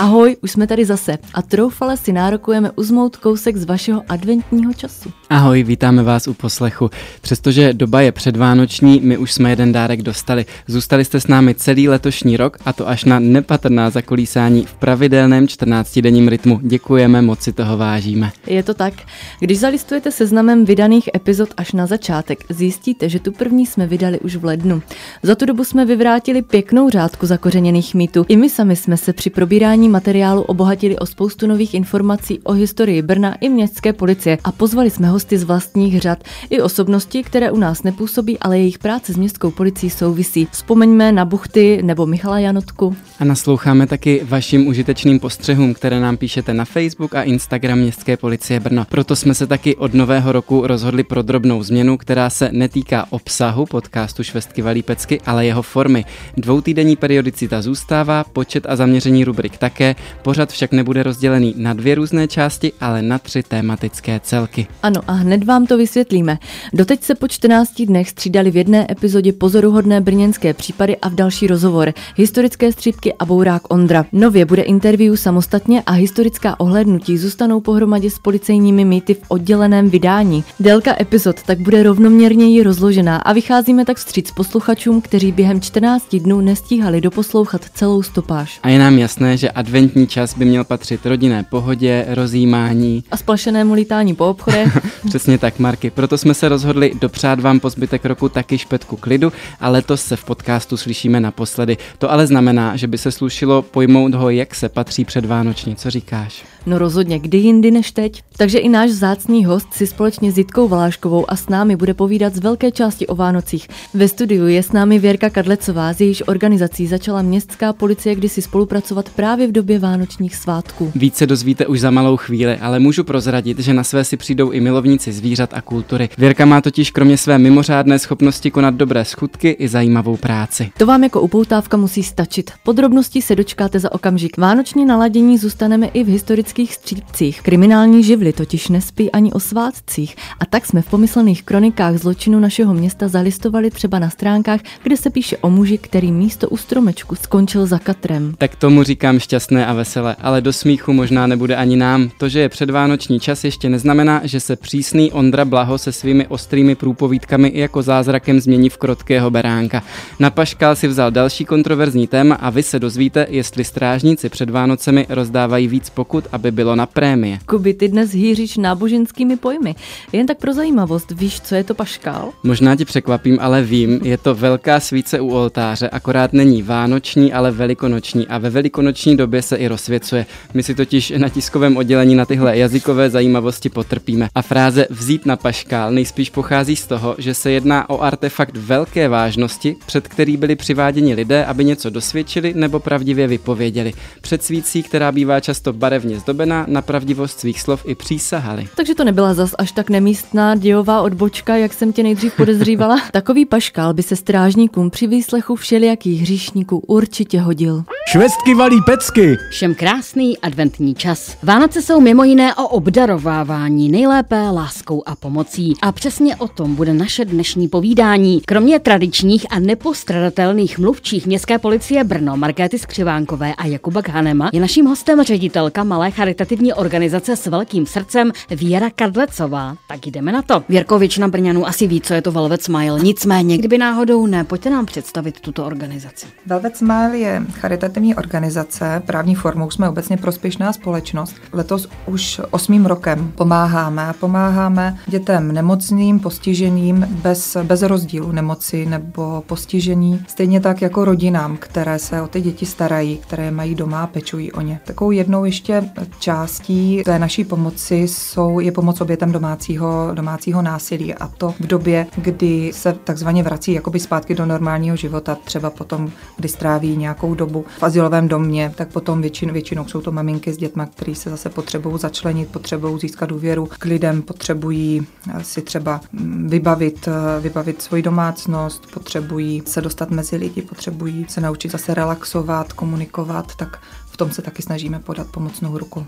Ahoj, už jsme tady zase a troufale si nárokujeme uzmout kousek z vašeho adventního času. Ahoj, vítáme vás u poslechu. Přestože doba je předvánoční, my už jsme jeden dárek dostali. Zůstali jste s námi celý letošní rok a to až na nepatrná zakolísání v pravidelném 14-denním rytmu. Děkujeme, moc si toho vážíme. Je to tak. Když zalistujete seznamem vydaných epizod až na začátek, zjistíte, že tu první jsme vydali už v lednu. Za tu dobu jsme vyvrátili pěknou řádku zakořeněných mýtů. I my sami jsme se při probírání materiálu obohatili o spoustu nových informací o historii Brna i městské policie a pozvali jsme hosty z vlastních řad i osobnosti, které u nás nepůsobí, ale jejich práce s městskou policií souvisí. Vzpomeňme na Buchty nebo Michala Janotku. A nasloucháme taky vašim užitečným postřehům, které nám píšete na Facebook a Instagram Městské policie Brno. Proto jsme se taky od nového roku rozhodli pro drobnou změnu, která se netýká obsahu podcastu Švestky valí pecky, ale jeho formy. Dvoutýdenní periodicita zůstává, počet a zaměření rubrik také také, pořad však nebude rozdělený na dvě různé části, ale na tři tématické celky. Ano a hned vám to vysvětlíme. Doteď se po 14 dnech střídali v jedné epizodě pozoruhodné brněnské případy a v další rozhovor. Historické střípky a bourák Ondra. Nově bude interview samostatně a historická ohlednutí zůstanou pohromadě s policejními mýty v odděleném vydání. Délka epizod tak bude rovnoměrněji rozložená a vycházíme tak vstříc posluchačům, kteří během 14 dnů nestíhali doposlouchat celou stopáž. A je nám jasné, že adventní čas by měl patřit rodinné pohodě, rozjímání. A splašenému lítání po obchodech. Přesně tak, Marky. Proto jsme se rozhodli dopřát vám po zbytek roku taky špetku klidu a letos se v podcastu slyšíme naposledy. To ale znamená, že by se slušilo pojmout ho, jak se patří před Vánoční. Co říkáš? No rozhodně, kdy jindy než teď. Takže i náš zácný host si společně s Jitkou Valáškovou a s námi bude povídat z velké části o Vánocích. Ve studiu je s námi Věrka Kadlecová, z jejíž organizací začala městská policie kdysi spolupracovat právě v době vánočních svátků. Více dozvíte už za malou chvíli, ale můžu prozradit, že na své si přijdou i milovníci zvířat a kultury. Věrka má totiž kromě své mimořádné schopnosti konat dobré schutky i zajímavou práci. To vám jako upoutávka musí stačit. Podrobnosti se dočkáte za okamžik. Vánoční naladění zůstaneme i v historických střípcích. Kriminální živly totiž nespí ani o svátcích. A tak jsme v pomyslných kronikách zločinu našeho města zalistovali třeba na stránkách, kde se píše o muži, který místo u stromečku skončil za katrem. Tak tomu říkám šťastné a veselé, ale do smíchu možná nebude ani nám. To, že je předvánoční čas, ještě neznamená, že se přísný Ondra Blaho se svými ostrými průpovídkami jako zázrakem změní v krotkého beránka. Na paškál si vzal další kontroverzní téma a vy se dozvíte, jestli strážníci před Vánocemi rozdávají víc pokut, aby bylo na prémie. Kuby, ty dnes hýříš náboženskými pojmy. Jen tak pro zajímavost, víš, co je to paškál? Možná ti překvapím, ale vím, je to velká svíce u oltáře, akorát není vánoční, ale velikonoční a ve velikonoční době se i rozsvěcuje. My si totiž na tiskovém oddělení na tyhle jazykové zajímavosti potrpíme. A fráze vzít na paškál nejspíš pochází z toho, že se jedná o artefakt velké vážnosti, před který byli přiváděni lidé, aby něco dosvědčili nebo pravdivě vypověděli. Před svící, která bývá často barevně zdobená, na pravdivost svých slov i přísahali. Takže to nebyla zas až tak nemístná dějová odbočka, jak jsem tě nejdřív podezřívala. Takový paškál by se strážníkům při výslechu všelijakých hříšníků určitě hodil. Švestky valí pecky. Všem krásný adventní čas. Vánoce jsou mimo jiné o obdarovávání, nejlépe láskou a pomocí. A přesně o tom bude naše dnešní povídání. Kromě tradičních a nepostradatelných mluvčích městské policie Brno, Markéty Skřivánkové a Jakuba Khanema, je naším hostem ředitelka malé charitativní organizace s velkým srdcem Věra Kadlecová. Tak jdeme na to. Věrko, většina Brňanů asi ví, co je to Velvet Smile. Nicméně, kdyby náhodou ne, pojďte nám představit tuto organizaci. Velvet Smile je charitativní organizace, právní formou jsme obecně prospěšná společnost. Letos už osmým rokem pomáháme a pomáháme dětem nemocným, postiženým bez, bez rozdílu nemoci nebo postižení, stejně tak jako rodinám, které se o ty děti starají, které mají doma a pečují o ně. Takovou jednou ještě částí té naší pomoci jsou, je pomoc obětem domácího, domácího násilí. A to v době, kdy se takzvaně vrací jakoby zpátky do normálního života, třeba potom, kdy stráví nějakou dobu v asilovém domě, tak potom většinou, většinou jsou to maminky s dětma, které se zase potřebují začlenit, potřebují získat důvěru k lidem, potřebují si třeba mm, vybavit, eh, vybavit svoji domácnost, potřebují se dostat mezi lidi, potřebují se naučit zase relaxovat, komunikovat, tak tom se taky snažíme podat pomocnou ruku.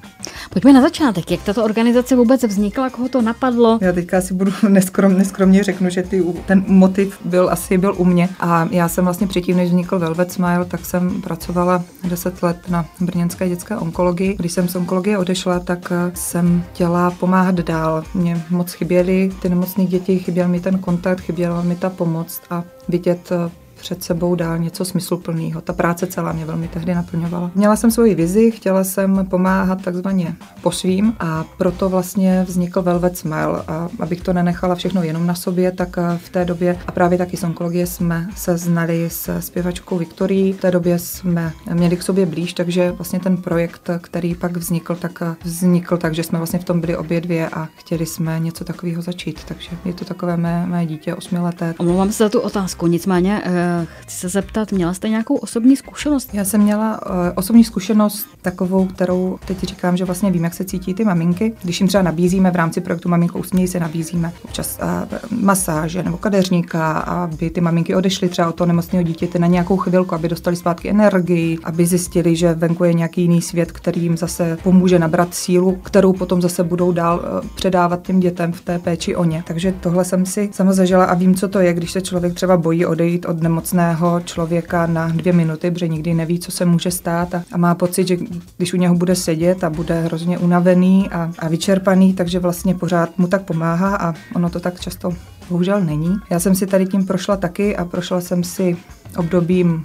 Pojďme na začátek, jak tato organizace vůbec vznikla, koho to napadlo? Já teďka si budu neskrom, neskromně řeknu, že ty, ten motiv byl asi byl u mě a já jsem vlastně předtím, než vznikl Velvet Smile, tak jsem pracovala 10 let na brněnské dětské onkologii. Když jsem z onkologie odešla, tak eh, jsem chtěla pomáhat dál. Mě moc chyběly ty nemocné děti, chyběl mi ten kontakt, chyběla mi ta pomoc a vidět eh, před sebou dál něco smysluplného. Ta práce celá mě velmi tehdy naplňovala. Měla jsem svoji vizi, chtěla jsem pomáhat takzvaně po svým a proto vlastně vznikl Velvet Smile. A abych to nenechala všechno jenom na sobě, tak v té době a právě taky z onkologie jsme se znali s zpěvačkou Viktorií. V té době jsme měli k sobě blíž, takže vlastně ten projekt, který pak vznikl, tak vznikl tak, že jsme vlastně v tom byli obě dvě a chtěli jsme něco takového začít. Takže je to takové mé, mé dítě osmileté. Omlouvám se za tu otázku, nicméně eh, chci se zeptat, měla jste nějakou osobní zkušenost? Já jsem měla uh, osobní zkušenost takovou, kterou teď říkám, že vlastně vím, jak se cítí ty maminky. Když jim třeba nabízíme v rámci projektu Maminko usměj se nabízíme občas uh, masáže nebo kadeřníka, aby ty maminky odešly třeba od toho nemocného dítěte na nějakou chvilku, aby dostali zpátky energii, aby zjistili, že venku je nějaký jiný svět, který jim zase pomůže nabrat sílu, kterou potom zase budou dál uh, předávat těm dětem v té péči o ně. Takže tohle jsem si zažila a vím, co to je, když se člověk třeba bojí odejít od nemoc nemocného člověka na dvě minuty, protože nikdy neví, co se může stát a, a má pocit, že když u něho bude sedět a bude hrozně unavený a, a vyčerpaný, takže vlastně pořád mu tak pomáhá a ono to tak často bohužel není. Já jsem si tady tím prošla taky a prošla jsem si obdobím,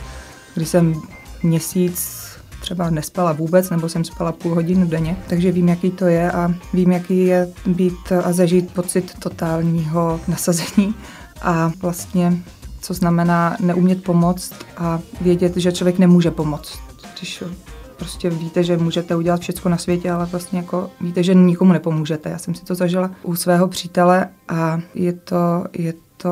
kdy jsem měsíc třeba nespala vůbec, nebo jsem spala půl hodiny denně, takže vím, jaký to je a vím, jaký je být a zažít pocit totálního nasazení a vlastně co znamená neumět pomoct a vědět, že člověk nemůže pomoct. Když prostě víte, že můžete udělat všechno na světě, ale vlastně jako víte, že nikomu nepomůžete. Já jsem si to zažila u svého přítele a je to, je to,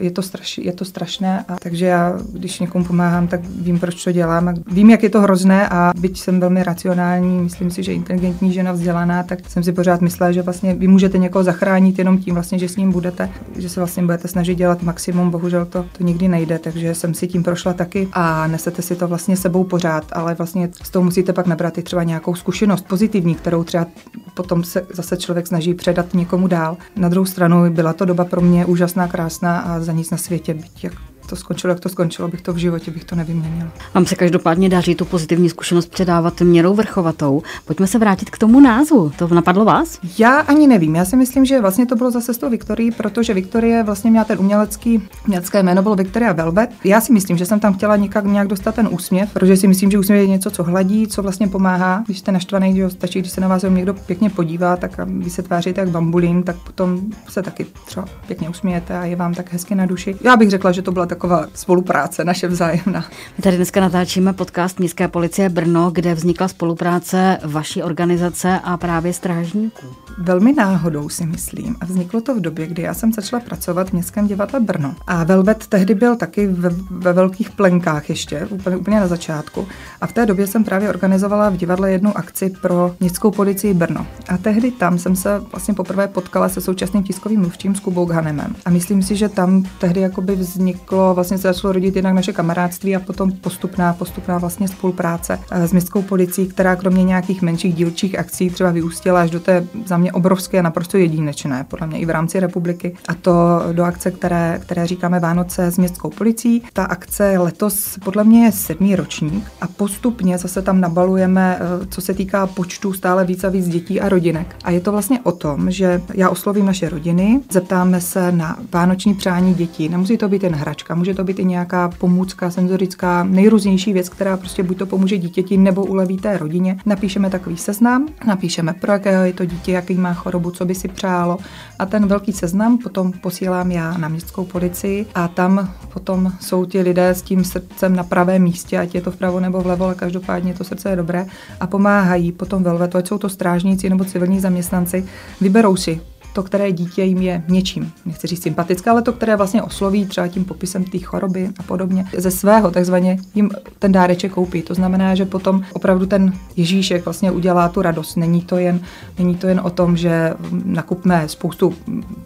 je, to straš, je to strašné. A takže já, když někomu pomáhám, tak vím, proč to dělám. A vím, jak je to hrozné a byť jsem velmi racionální, myslím si, že inteligentní žena vzdělaná, tak jsem si pořád myslela, že vlastně vy můžete někoho zachránit jenom tím, vlastně, že s ním budete, že se vlastně budete snažit dělat maximum. Bohužel to, to nikdy nejde, takže jsem si tím prošla taky a nesete si to vlastně sebou pořád, ale vlastně z toho musíte pak nabrat i třeba nějakou zkušenost pozitivní, kterou třeba potom se zase člověk snaží předat někomu dál. Na druhou stranu byla to doba pro mě úžasná krásná a za nic na světě, byť jak to skončilo, jak to skončilo, bych to v životě bych to nevyměnila. Vám se každopádně daří tu pozitivní zkušenost předávat měrou vrchovatou. Pojďme se vrátit k tomu názvu. To napadlo vás? Já ani nevím. Já si myslím, že vlastně to bylo zase s tou Viktorií, protože Viktorie vlastně měla ten umělecký, umělecké jméno bylo Victoria Velvet. Já si myslím, že jsem tam chtěla nějak, nějak dostat ten úsměv, protože si myslím, že úsměv je něco, co hladí, co vlastně pomáhá. Když jste naštvaný, že stačí, když se na vás někdo pěkně podívá, tak vy se tváříte jak bambulín, tak potom se taky třeba pěkně usmějete a je vám tak hezky na duši. Já bych řekla, že to byla taková spolupráce naše vzájemná. My tady dneska natáčíme podcast Městské policie Brno, kde vznikla spolupráce vaší organizace a právě strážníků. Velmi náhodou si myslím. A vzniklo to v době, kdy já jsem začala pracovat v Městském divadle Brno. A Velvet tehdy byl taky ve, ve velkých plenkách ještě, úplně, úplně na začátku. A v té době jsem právě organizovala v divadle jednu akci pro Městskou policii Brno. A tehdy tam jsem se vlastně poprvé potkala se současným tiskovým mluvčím s Kubou Ghanemem. A myslím si, že tam tehdy jakoby vzniklo, vlastně se začalo rodit jednak naše kamarádství a potom postupná, postupná vlastně spolupráce eh, s městskou policií, která kromě nějakých menších dílčích akcí třeba vyústila až do té za mě obrovské a naprosto jedinečné, podle mě i v rámci republiky. A to do akce, které, které říkáme Vánoce s městskou policií. Ta akce letos podle mě je sedmý ročník a postupně zase tam nabalujeme, eh, co se týká počtu stále víc a víc dětí a rodinek. A je to vlastně o tom, že já oslovím naše rodiny, zeptáme se na vánoční přání dětí. Nemusí to být jen hračka, může to být i nějaká pomůcka senzorická, nejrůznější věc, která prostě buď to pomůže dítěti nebo uleví té rodině. Napíšeme takový seznam, napíšeme pro jakého je to dítě, jaký má chorobu, co by si přálo. A ten velký seznam potom posílám já na městskou policii a tam potom jsou ti lidé s tím srdcem na pravém místě, ať je to vpravo nebo vlevo, ale každopádně to srdce je dobré a pomáhají potom velvetu, ať jsou to strážníci nebo civilní zaměstnanci, vyberou si to, které dítě jim je něčím, nechci říct sympatické, ale to, které vlastně osloví třeba tím popisem té choroby a podobně, ze svého takzvaně jim ten dáreček koupí. To znamená, že potom opravdu ten Ježíšek vlastně udělá tu radost. Není to jen, není to jen o tom, že nakupme spoustu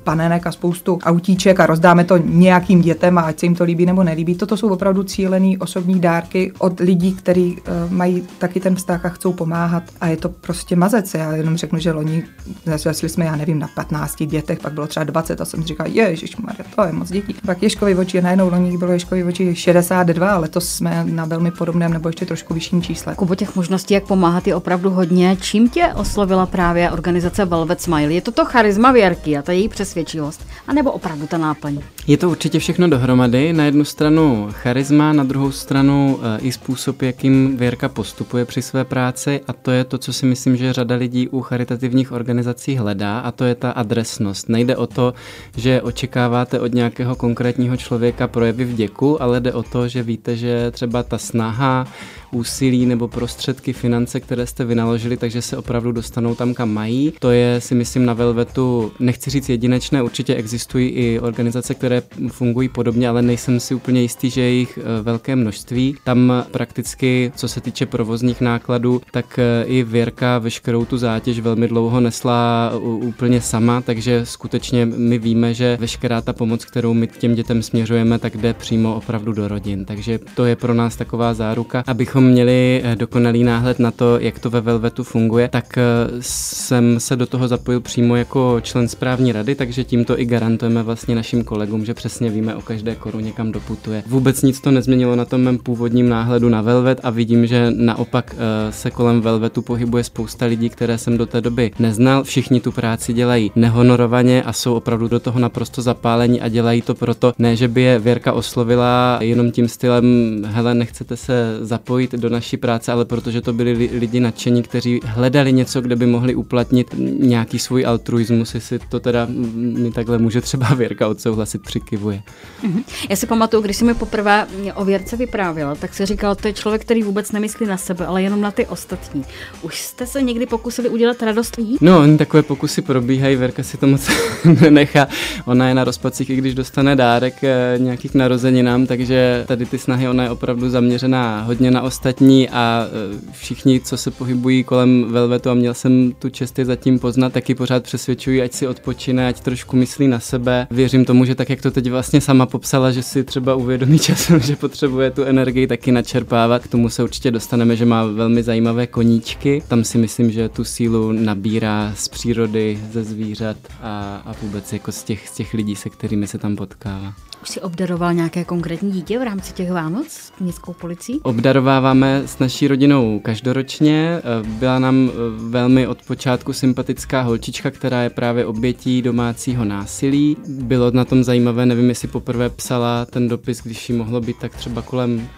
panenek a spoustu autíček a rozdáme to nějakým dětem a ať se jim to líbí nebo nelíbí. Toto jsou opravdu cílené osobní dárky od lidí, kteří uh, mají taky ten vztah a chcou pomáhat. A je to prostě mazec. Já jenom řeknu, že loni nesvesli jsme, já nevím, na 15 dětech, pak bylo třeba 20 a jsem si říkal, ježiš, to je moc dětí. Pak Ješkovi oči, najednou loni bylo Ješkovi oči 62, ale letos jsme na velmi podobném nebo ještě trošku vyšším čísle. Kubo, těch možností, jak pomáhat, je opravdu hodně. Čím tě oslovila právě organizace Velvet Smile? Je to to charisma Věrky a ta její přesvědčivost, anebo opravdu ta náplň? Je to určitě všechno dohromady. Na jednu stranu charisma, na druhou stranu eh, i způsob, jakým Věrka postupuje při své práci a to je to, co si myslím, že řada lidí u charitativních organizací hledá a to je ta adresnost. Nejde o to, že očekáváte od nějakého konkrétního člověka projevy vděku, ale jde o to, že víte, že třeba ta snaha, úsilí nebo prostředky, finance, které jste vynaložili, takže se opravdu dostanou tam, kam mají. To je si myslím na Velvetu, nechci říct jedinečné, určitě existují i organizace, které fungují podobně, ale nejsem si úplně jistý, že je jich eh, velké množství. Tam prakticky, co se týče provozních nákladů, tak eh, i Věrka veškerou tu zátěž velmi dlouho nesla úplně sama, takže skutečně my víme, že veškerá ta pomoc, kterou my těm dětem směřujeme, tak jde přímo opravdu do rodin. Takže to je pro nás taková záruka, abychom abychom měli eh, dokonalý náhled na to, jak to ve Velvetu funguje, tak eh, jsem se do toho zapojil přímo jako člen správní rady, takže tímto i garantujeme vlastně našim kolegům, že přesně víme o každé koruně, kam doputuje. Vůbec nic to nezměnilo na tom mém původním náhledu na Velvet a vidím, že naopak eh, se kolem Velvetu pohybuje spousta lidí, které jsem do té doby neznal. Všichni tu práci dělají nehonorovaně a jsou opravdu do toho naprosto zapálení a dělají to proto, ne, že by je Věrka oslovila jenom tím stylem, hele, nechcete se zapojit zapojit do naší práce, ale protože to byli lidi nadšení, kteří hledali něco, kde by mohli uplatnit nějaký svůj altruismus, jestli to teda mi takhle může třeba Věrka odsouhlasit, přikivuje. Mhm. Já si pamatuju, když jsi mi poprvé o Věrce vyprávěla, tak si říkal, to je člověk, který vůbec nemyslí na sebe, ale jenom na ty ostatní. Už jste se někdy pokusili udělat radost jí? No, oni takové pokusy probíhají, Věrka si to moc nenechá. Ona je na rozpacích, i když dostane dárek eh, nějakých narozeninám, takže tady ty snahy, ona je opravdu zaměřená hodně na ostatní ostatní a e, všichni, co se pohybují kolem Velvetu a měl jsem tu čest je zatím poznat, taky pořád přesvědčují, ať si odpočine, ať trošku myslí na sebe. Věřím tomu, že tak, jak to teď vlastně sama popsala, že si třeba uvědomí časem, že potřebuje tu energii taky načerpávat. K tomu se určitě dostaneme, že má velmi zajímavé koníčky. Tam si myslím, že tu sílu nabírá z přírody, ze zvířat a, a vůbec jako z těch, z těch lidí, se kterými se tam potkává. Už si obdaroval nějaké konkrétní dítě v rámci těch Vánoc s městskou policií? Obdarováváme s naší rodinou každoročně. Byla nám eh, velmi od počátku sympatická holčička, která je právě obětí domácího násilí. Bylo na tom zajímavé, nevím, jestli poprvé psala ten dopis, když jí mohlo být tak třeba kolem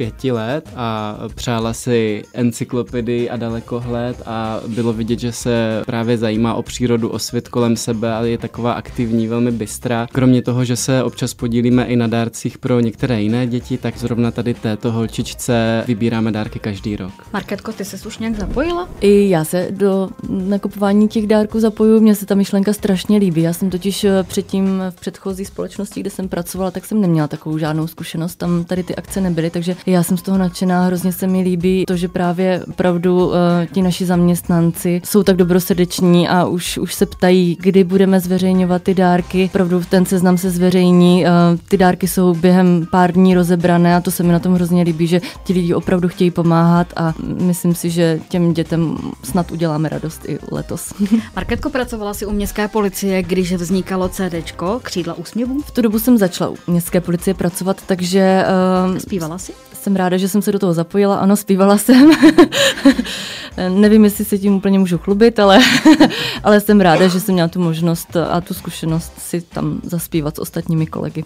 pěti let a přála si encyklopedii a dalekohled a bylo vidět, že se právě zajímá o přírodu, o svět kolem sebe a je taková aktivní, velmi bystrá. Kromě toho, že se občas podílíme i na dárcích pro některé jiné děti, tak zrovna tady této holčičce vybíráme dárky každý rok. Marketko, ty se už nějak zapojila? I já se do nakupování těch dárků zapojuju, mně se ta myšlenka strašně líbí. Já jsem totiž eh, předtím v předchozí společnosti, kde jsem pracovala, tak jsem neměla takovou žádnou zkušenost, tam tady ty akce nebyly, takže já jsem z toho nadšená, hrozně se mi líbí to, že právě opravdu uh, ti naši zaměstnanci jsou tak dobrosrdeční a už, už se ptají, kdy budeme zveřejňovat ty dárky. Opravdu ten seznam se zveřejní, uh, ty dárky jsou během pár dní rozebrané a to se mi na tom hrozně líbí, že ti lidi opravdu chtějí pomáhat a myslím si, že těm dětem snad uděláme radost i letos. Marketko, pracovala si u městské policie, když vznikalo CDčko Křídla úsměvů? V tu dobu jsem začala u městské policie pracovat, takže... Uh, Zpívala si? Jsem ráda, že jsem se do toho zapojila. Ano, zpívala jsem. Nevím, jestli se tím úplně můžu chlubit, ale, ale jsem ráda, že jsem měla tu možnost a tu zkušenost si tam zaspívat s ostatními kolegy.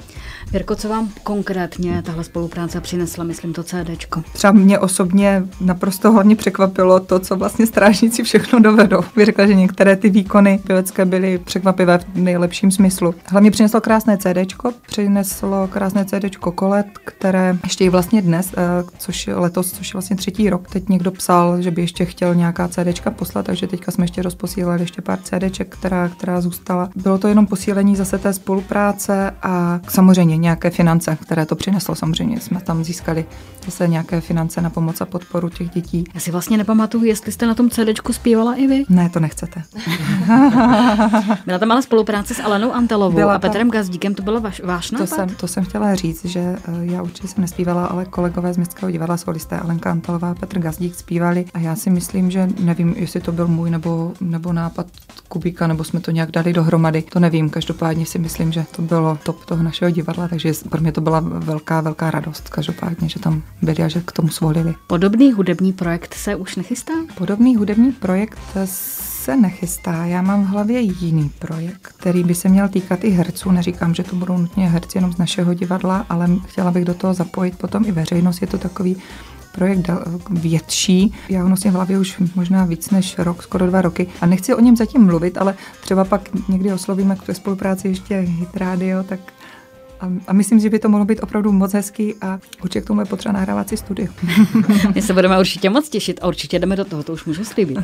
Věrko, co vám konkrétně tahle spolupráce přinesla, myslím, to CDčko? Třeba mě osobně naprosto hodně překvapilo to, co vlastně strážníci všechno dovedou. Bych řekla, že některé ty výkony pěvecké byly překvapivé v nejlepším smyslu. Hlavně přineslo krásné CDčko, přineslo krásné CDčko kolet, které ještě i vlastně dnes dnes, eh, což letos, což je vlastně třetí rok. Teď někdo psal, že by ještě chtěl nějaká CDčka poslat, takže teďka jsme ještě rozposílali ještě pár CDček, která, která zůstala. Bylo to jenom posílení zase té spolupráce a samozřejmě nějaké finance, které to přineslo. Samozřejmě jsme tam získali zase nějaké finance na pomoc a podporu těch dětí. Já si vlastně nepamatuju, jestli jste na tom CDčku zpívala i vy. Ne, to nechcete. Byla tam ale spolupráce s Alenou Antelovou Byla a Petrem Gazdíkem, to bylo vaš, váš To nápad? jsem, to jsem chtěla říct, že eh, já určitě jsem nespívala, ale kolegové z Městského divadla, solisté Alenka Antalová a Petr Gazdík zpívali a já si myslím, že nevím, jestli to byl můj nebo, nebo nápad Kubíka, nebo jsme to nějak dali dohromady, to nevím, každopádně si myslím, že to bylo top toho našeho divadla, takže pro mě to byla velká, velká radost, každopádně, že tam byli a že k tomu svolili. Podobný hudební projekt se už nechystá? Podobný hudební projekt se nechystá. Já mám v hlavě jiný projekt, který by se měl týkat i herců. Neříkám, že to budou nutně herci jenom z našeho divadla, ale chtěla bych do toho zapojit potom i veřejnost. Je to takový projekt větší. Já ho nosím v hlavě už možná víc než rok, skoro dva roky. A nechci o něm zatím mluvit, ale třeba pak někdy oslovíme k té spolupráci ještě Hit Radio, tak a, a myslím, že by to mohlo být opravdu moc hezký a určitě k tomu je potřeba nahrávací studio. My se budeme určitě moc těšit a určitě jdeme do toho, to už můžu slíbit.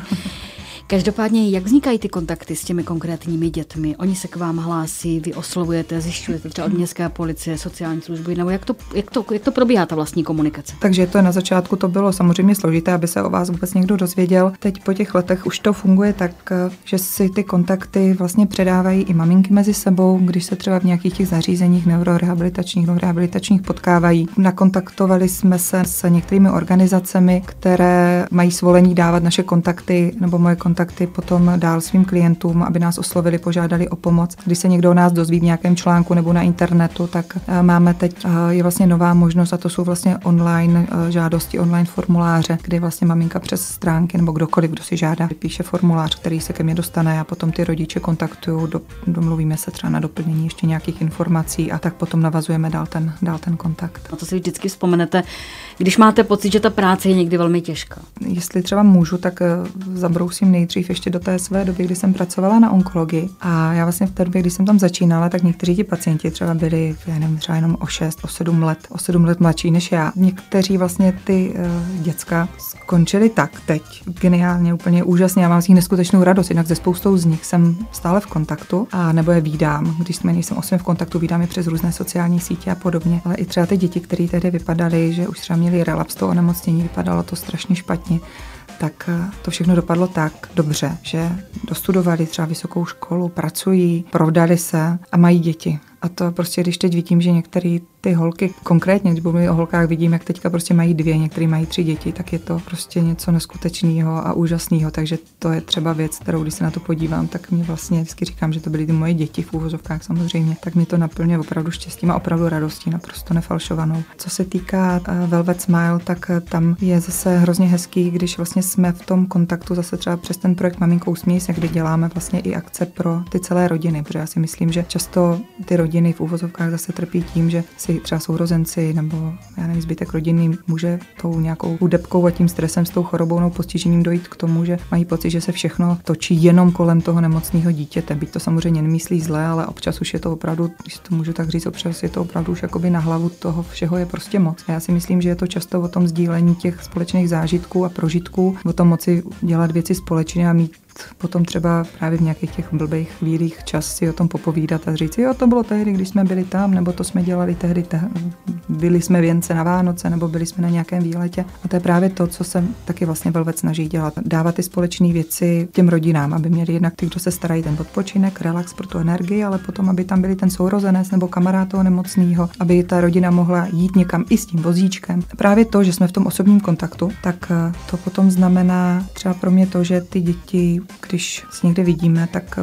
Každopádně, jak vznikají ty kontakty s těmi konkrétními dětmi? Oni se k vám hlásí, vy oslovujete, zjišťujete třeba od městské policie, sociální služby, nebo jak to, jak to, jak to probíhá ta vlastní komunikace? Takže to na začátku to bylo samozřejmě složité, aby se o vás vůbec někdo dozvěděl. Teď po těch letech už to funguje tak, že si ty kontakty vlastně předávají i maminky mezi sebou, když se třeba v nějakých těch zařízeních neurorehabilitačních nebo rehabilitačních potkávají. Nakontaktovali jsme se s některými organizacemi, které mají svolení dávat naše kontakty nebo moje kontakty potom dál svým klientům, aby nás oslovili, požádali o pomoc. Když se někdo o nás dozví v nějakém článku nebo na internetu, tak eh, máme teď eh, je vlastně nová možnost a to jsou vlastně online eh, žádosti, online formuláře, kdy vlastně maminka přes stránky nebo kdokoliv, kdo si žádá, vypíše formulář, který se ke mně dostane a potom ty rodiče kontaktují, do, domluvíme se třeba na doplnění ještě nějakých informací a tak potom navazujeme dál ten, dál ten kontakt. Na to si vždycky vzpomenete, když máte pocit, že ta práce je někdy velmi těžká. Jestli třeba můžu, tak zabrousím nejdřív ještě do té své doby, kdy jsem pracovala na onkologii. A já vlastně v té době, kdy jsem tam začínala, tak někteří ti pacienti třeba byli, já nevím, třeba jenom o 6, o 7 let, o 7 let mladší než já. Někteří vlastně ty uh, děcka skončili tak teď, geniálně, úplně úžasně. Já mám z nich neskutečnou radost, jinak ze spoustou z nich jsem stále v kontaktu a nebo je vídám. Když jsme nejsem osmi v kontaktu, vídám je přes různé sociální sítě a podobně. Ale i třeba ty děti, které tehdy vypadaly, že už třeba měli relaps toho onemocnění, vypadalo to strašně špatně tak eh, to všechno dopadlo tak dobře, že dostudovali třeba vysokou školu, pracují, provdali se a mají děti. A to prostě, když teď vidím, že některé ty holky, konkrétně, když mluvím o holkách, vidím, jak teďka prostě mají dvě, některé mají tři děti, tak je to prostě něco neskutečného a úžasného. Takže to je třeba věc, kterou, když se na to podívám, tak mě vlastně vždycky říkám, že to byly ty moje děti v úvozovkách samozřejmě. Tak mi to naplňuje opravdu štěstím a opravdu radostí, naprosto nefalšovanou. Co se týká eh, Velvet Smile, tak eh, tam je zase hrozně hezký, když vlastně jsme v tom kontaktu zase třeba přes ten projekt Maminkou směj kde děláme vlastně i akce pro ty celé rodiny, protože já si myslím, že často ty rodiny v úvozovkách zase trpí tím, že si třeba sourozenci nebo já nevím, zbytek rodiny může tou nějakou hudebkou a tím stresem s tou chorobou nebo postižením dojít k tomu, že mají pocit, že se všechno točí jenom kolem toho nemocného dítěte. Byť to samozřejmě nemyslí zle, ale občas už je to opravdu, když to můžu tak říct, občas je to opravdu už jakoby na hlavu toho všeho je prostě moc. A já si myslím, že je to často o tom sdílení těch společných zážitků a prožitků, o tom moci dělat věci společně a mít potom třeba právě v nějakých těch blbých chvílích čas si o tom popovídat a říct, jo, to bylo tehdy, když jsme byli tam, nebo to jsme dělali tehdy, te- byli jsme věnce na Vánoce, nebo byli jsme na nějakém výletě. A to je právě to, co se taky vlastně velvec snaží dělat. Dávat ty společné věci těm rodinám, aby měli jednak ty, kdo se starají ten odpočinek, relax pro tu energii, ale potom, aby tam byli ten sourozenec nebo kamarád toho nemocného, aby ta rodina mohla jít někam i s tím vozíčkem. Právě to, že jsme v tom osobním kontaktu, tak eh, to potom znamená třeba pro mě to, že ty děti, když s někde vidíme, tak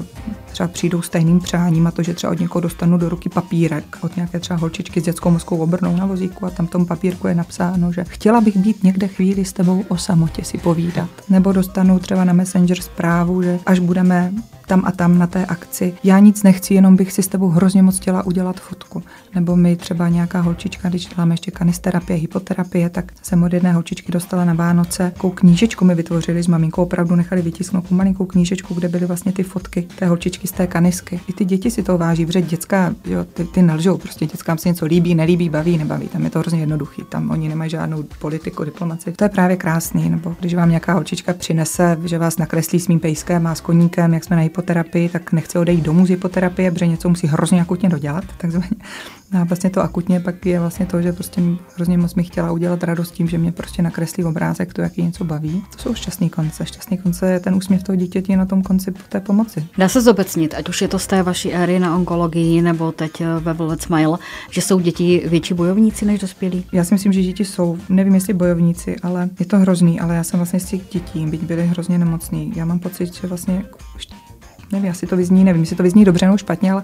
třeba přijdou s tajným přáním a to, že třeba od někoho dostanu do ruky papírek, od nějaké třeba holčičky s dětskou mozkou obrnou na vozíku a tam v tom papírku je napsáno, že chtěla bych být někde chvíli s tebou o samotě si povídat. Nebo dostanu třeba na Messenger zprávu, že až budeme tam a tam na té akci. Já nic nechci, jenom bych si s tebou hrozně moc chtěla udělat fotku. Nebo mi třeba nějaká holčička, když děláme ještě kanisterapie, hypoterapie, tak jsem od jedné holčičky dostala na Vánoce kou knížečku mi vytvořili s maminkou, opravdu nechali vytisknout malinkou knížečku, kde byly vlastně ty fotky té holčičky z té kanisky. I ty děti si to váží, protože dětská, jo, ty, ty nelžou, prostě dětskám se něco líbí, nelíbí, baví, nebaví. Tam je to hrozně jednoduchý, tam oni nemají žádnou politiku, diplomaci. To je právě krásný, nebo když vám nějaká holčička přinese, že vás nakreslí s mým pejskem a s koníkem, jak jsme na hypoterapii, tak nechce odejít domů z hypoterapie, protože něco musí hrozně akutně dodělat, takzvaně. No a vlastně to akutně pak je vlastně to, že prostě hrozně moc mi chtěla udělat radost tím, že mě prostě nakreslí obrázek, to, jak něco baví. To jsou šťastný konce. Šťastný konce je ten úsměv toho dítěti na tom konci té pomoci. Dá se zobecnit, ať už je to z té vaší éry na onkologii nebo teď ve Velvet Smile, že jsou děti větší bojovníci než dospělí? Já si myslím, že děti jsou, nevím jestli bojovníci, ale je to hrozný, ale já jsem vlastně z těch dětí, byť byly hrozně nemocný. Já mám pocit, že vlastně nevím, asi to vyzní, nevím, jestli to vyzní dobře nebo špatně, ale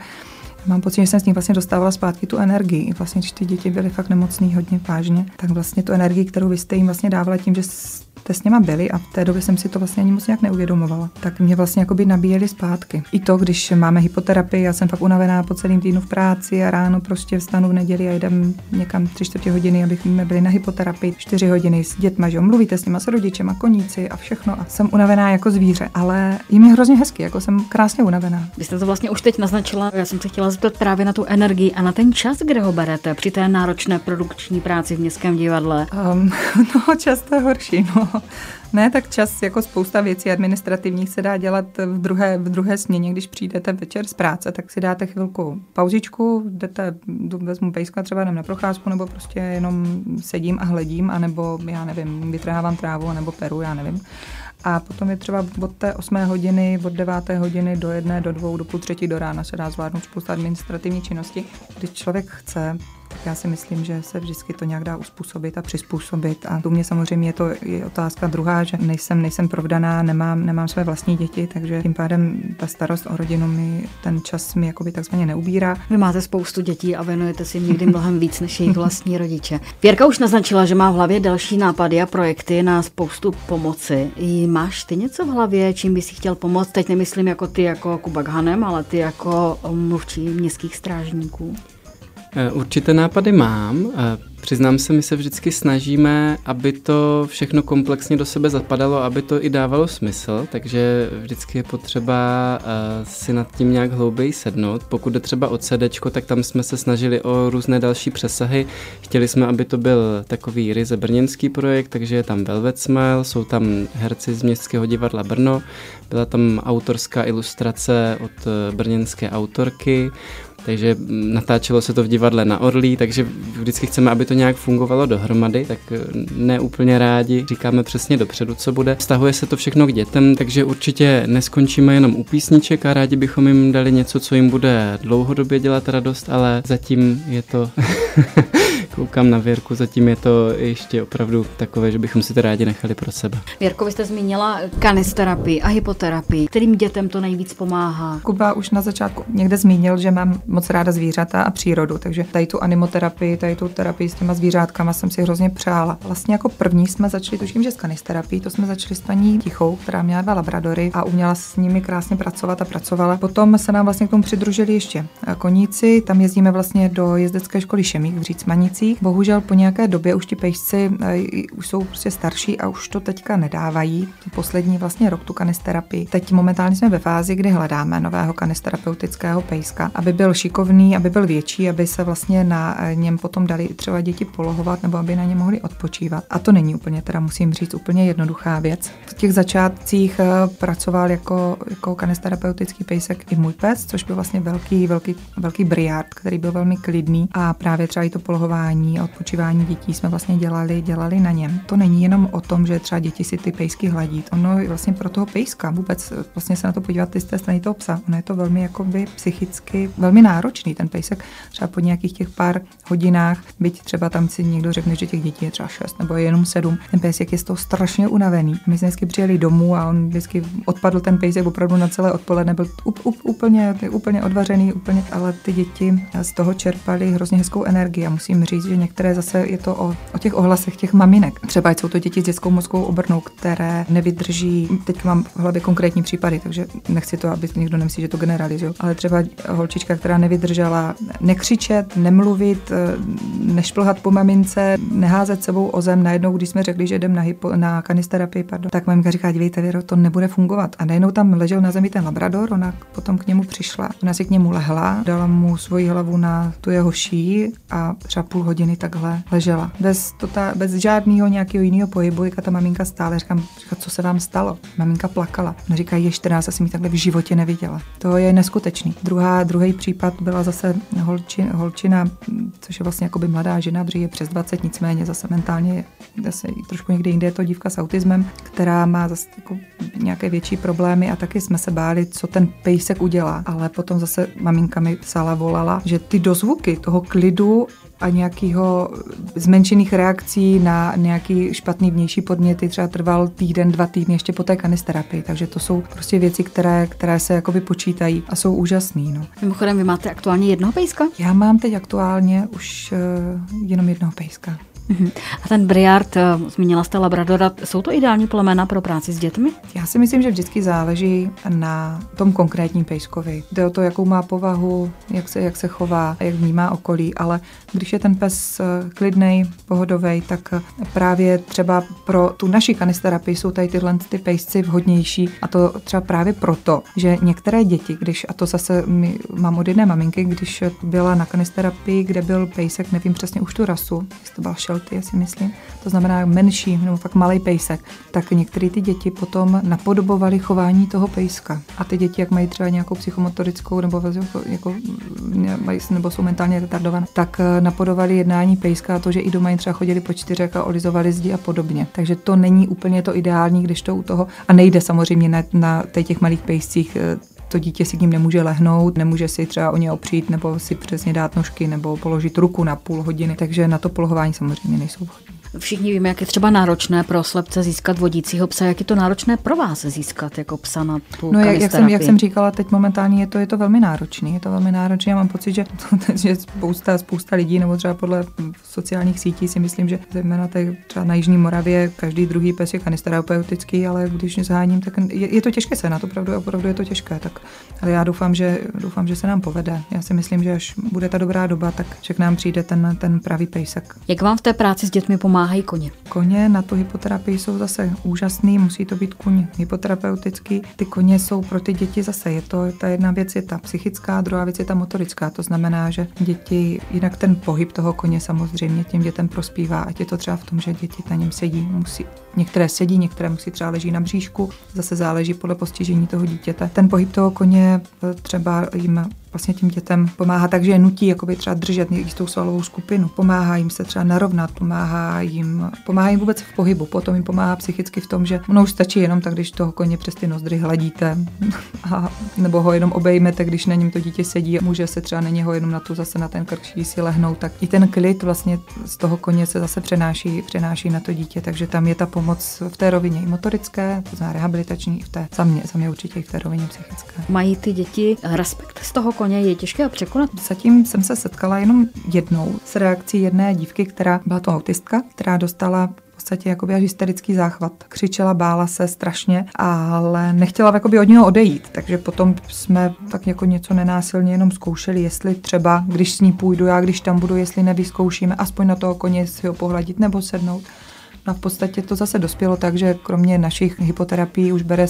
Mám pocit, že jsem s ním vlastně dostávala zpátky tu energii. Vlastně, když ty děti byly fakt nemocný hodně vážně, tak vlastně tu energii, kterou vy jste jim vlastně dávala tím, že jste s něma byli a v té době jsem si to vlastně ani moc nějak neuvědomovala. Tak mě vlastně jako by nabíjeli zpátky. I to, když máme hypoterapii, já jsem fakt unavená po celém týdnu v práci a ráno prostě vstanu v neděli a jdem někam tři čtvrtě hodiny, abychom byli na hypoterapii čtyři hodiny s dětma, že mluvíte s nima, s rodičema, koníci a všechno. A jsem unavená jako zvíře, ale je mi hrozně hezky, jako jsem krásně unavená. Vy jste to vlastně už teď naznačila, já jsem se chtěla zeptat právě na tu energii a na ten čas, kde ho berete při té náročné produkční práci v městském divadle. Um, no, často je horší, no. Ne, tak čas jako spousta věcí administrativních se dá dělat v druhé, v druhé směně, když přijdete večer z práce, tak si dáte chvilku pauzičku, jdete, vezmu pejska, třeba jdem na procházku, nebo prostě jenom sedím a hledím, anebo já nevím, vytrhávám trávu, nebo peru, já nevím. A potom je třeba od té 8 hodiny, od 9 hodiny do jedné, do dvou, do půl třetí do rána se dá zvládnout spousta administrativní činnosti. Když člověk chce, já si myslím, že se vždycky to nějak dá uspůsobit a přizpůsobit. A tu mě samozřejmě je to je otázka druhá, že nejsem, nejsem provdaná, nemám, nemám své vlastní děti, takže tím pádem ta starost o rodinu mi ten čas mi jakoby takzvaně neubírá. Vy máte spoustu dětí a věnujete si někdy mnohem víc než jejich vlastní rodiče. Věrka už naznačila, že má v hlavě další nápady a projekty na spoustu pomoci. Máš ty něco v hlavě, čím bys si chtěl pomoct? Teď nemyslím jako ty jako Kubak Hanem, ale ty jako mluvčí městských strážníků. Eh, určité nápady mám. Eh, přiznám se, my se vždycky snažíme, aby to všechno komplexně do sebe zapadalo, aby to i dávalo smysl, takže vždycky je potřeba eh, si nad tím nějak hlouběji sednout. Pokud jde třeba o CD, tak tam jsme se snažili o různé další přesahy. Chtěli jsme, aby to byl takový ryze brněnský projekt, takže je tam Velvet Smile, jsou tam herci z Městského divadla Brno, byla tam autorská ilustrace od brněnské autorky, takže natáčelo se to v divadle na Orlí, takže vždycky chceme, aby to nějak fungovalo dohromady, tak eh, ne úplně rádi říkáme přesně dopředu, co bude. Stahuje se to všechno k dětem, takže určitě neskončíme jenom u písniček a rádi bychom jim dali něco, co jim bude dlouhodobě dělat radost, ale zatím je to koukám na Věrku, zatím je to ještě opravdu takové, že bychom si to rádi nechali pro sebe. Věrko, vy jste zmínila kanisterapii a hypoterapii. Kterým dětem to nejvíc pomáhá? Kuba už na začátku někde zmínil, že mám moc ráda zvířata a přírodu, takže tady tu animoterapii, tady tu terapii s těma zvířátkama jsem si hrozně přála. Vlastně jako první jsme začali, tuším, že s kanisterapií, to jsme začali s paní Tichou, která měla dva labradory a uměla s nimi krásně pracovat a pracovala. Potom se nám vlastně k tomu přidružili ještě koníci, tam jezdíme vlastně do jezdecké školy Šemík v Řícmanici pejscích. Bohužel po nějaké době už ti pejsci uh, už jsou prostě starší a už to teďka nedávají. Poslední vlastně rok tu kanisterapii. Teď momentálně jsme ve fázi, kdy hledáme nového kanisterapeutického pejska, aby byl šikovný, aby byl větší, aby se vlastně na eh, něm potom dali třeba děti polohovat nebo aby na ně mohli odpočívat. A to není úplně, teda musím říct, úplně jednoduchá věc. V těch začátcích uh, pracoval jako, jako kanisterapeutický pejsek i můj pes, což byl vlastně velký, velký, velký briard, který byl velmi klidný a právě třeba i to polohování stravování a odpočívání dětí jsme vlastně dělali, dělali na něm. To není jenom o tom, že třeba děti si ty pejsky hladí. Ono je vlastně pro toho pejska vůbec vlastně se na to podívat z té strany toho psa. Ono je to velmi jakoby psychicky velmi náročný. Ten pejsek třeba po nějakých těch pár hodinách, byť třeba tam si někdo řekne, že těch dětí je třeba šest nebo je jenom sedm, ten pejsek je z toho strašně unavený. My jsme vždycky přijeli domů a on vždycky odpadl ten pejsek opravdu na celé odpoledne, byl up, up, úplně, úplně odvařený, úplně, ale ty děti z toho čerpali hrozně hezkou energii a musím říct, říct, že některé zase je to o, o těch ohlasech těch maminek. Třeba jsou to děti s dětskou mozkovou obrnou, které nevydrží, teď mám v hlavě konkrétní případy, takže nechci to, aby někdo nemyslí, že to generalizuje, ale třeba holčička, která nevydržela nekřičet, nemluvit, nešplhat po mamince, neházet sebou o zem. Najednou, když jsme řekli, že jdem na, hypo, na kanisterapii, pardon, tak maminka říká, dívejte, Věro, to nebude fungovat. A najednou tam ležel na zemi ten labrador, ona potom k němu přišla, ona si k němu lehla, dala mu svoji hlavu na tu jeho šíji a třeba půl hodiny takhle ležela. Bez, tota, bez žádného nějakého jiného pohybu, jak ta maminka stále. Říkám, říkám, co se vám stalo? Maminka plakala. Ona říká, je 14, asi mi takhle v životě neviděla. To je neskutečný. Druhá, druhý případ byla zase holčina, holčina což je vlastně jakoby mladá žena, protože je přes 20, nicméně zase mentálně zase trošku někde jinde je to dívka s autismem, která má zase jako nějaké větší problémy a taky jsme se báli, co ten pejsek udělá. Ale potom zase maminka mi psala, volala, že ty dozvuky toho klidu a nějakého zmenšených reakcí na nějaký špatný vnější podněty třeba trval týden, dva týdny ještě po té kanisterapii. Takže to jsou prostě věci, které, které se jakoby počítají a jsou úžasné. No. Mimochodem, vy máte aktuálně jednoho pejska? Já mám teď aktuálně už uh, jenom jednoho pejska. Mhm. A ten Briard, eh, zmínila jste Labradora, jsou to ideální plemena pro práci s dětmi? Já si myslím, že vždycky záleží na tom konkrétním pejskovi. Jde o to, jakou má povahu, jak se, jak se chová, jak vnímá okolí, ale když je ten pes eh, klidný, pohodový, tak eh, právě třeba pro tu naši kanisterapii jsou tady tyhle ty pejsci vhodnější a to třeba právě proto, že některé děti, když, a to zase my, mám od jedné maminky, když byla na kanisterapii, kde byl pejsek, nevím přesně už tu rasu, jestli to byl šelty, si myslím, to znamená menší nebo fakt malý pejsek, tak některé ty děti potom napodobovaly chování toho pejska. A ty děti, jak mají třeba nějakou psychomotorickou nebo, jako, mají, nebo jsou mentálně retardované, tak eh, napodobovali jednání pejska a to, že i doma jim třeba chodili po čtyřech a olizovali zdi a podobně. Takže to není úplně to ideální, když to u toho, a nejde samozřejmě na, na těch malých pejscích eh, to dítě si k ním nemůže lehnout, nemůže si třeba o ně opřít nebo si přesně dát nožky nebo položit ruku na půl hodiny, takže na to polohování samozřejmě nejsou vhodné. Všichni víme, jak je třeba náročné pro slepce získat vodícího psa, jak je to náročné pro vás získat jako psa na tu No jak, jak, jsem, jak jsem říkala, teď momentálně je to, je to velmi náročné. Je to velmi náročné. Já mám pocit, že, to, že spousta, spousta lidí, nebo třeba podle sociálních sítí si myslím, že zejména tady třeba na Jižní Moravě každý druhý pes je kanisterapeutický, ale když zaháním, tak je, je, to těžké se na to, opravdu, opravdu je to těžké. Tak, ale já doufám že, doufám, že se nám povede. Já si myslím, že až bude ta dobrá doba, tak že k nám přijde ten, ten pravý pejsek. Jak vám v té práci s dětmi pomáhá pomáhají koně? Koně na tu hypoterapii jsou zase úžasný, musí to být kuň hypoterapeutický. Ty koně jsou pro ty děti zase, je to, ta jedna věc je ta psychická, druhá věc je ta motorická. To znamená, že děti, jinak ten pohyb toho koně samozřejmě těm dětem prospívá, ať je to třeba v tom, že děti na něm sedí, musí, některé sedí, některé musí třeba leží na bříšku, zase záleží podle postižení toho dítěte. Ten pohyb toho koně třeba jim vlastně tím dětem pomáhá tak, že je nutí jakoby třeba držet jistou svalovou skupinu. Pomáhá jim se třeba narovnat, pomáhá jim, pomáhá jim vůbec v pohybu, potom jim pomáhá psychicky v tom, že ono už stačí jenom tak, když toho koně přes ty nozdry hladíte, a, nebo ho jenom obejmete, když na něm to dítě sedí a může se třeba na něho jenom na tu zase na ten krk si lehnout, tak i ten klid vlastně z toho koně se zase přenáší, přenáší na to dítě, takže tam je ta pomoc v té rovině i motorické, to znamená rehabilitační, i v té, za mě, za mě určitě i v té rovině psychické. Mají ty děti respekt z toho koně? je těžké překonat? Zatím jsem se setkala jenom jednou s reakcí jedné dívky, která byla to autistka, která dostala v podstatě jakoby až hysterický záchvat. Křičela, bála se strašně, ale nechtěla jakoby od něho odejít. Takže potom jsme tak jako něco nenásilně jenom zkoušeli, jestli třeba, když s ní půjdu, já když tam budu, jestli nevyzkoušíme aspoň na toho koně si ho pohladit nebo sednout. No a v podstatě to zase dospělo tak, že kromě našich hypoterapií už bere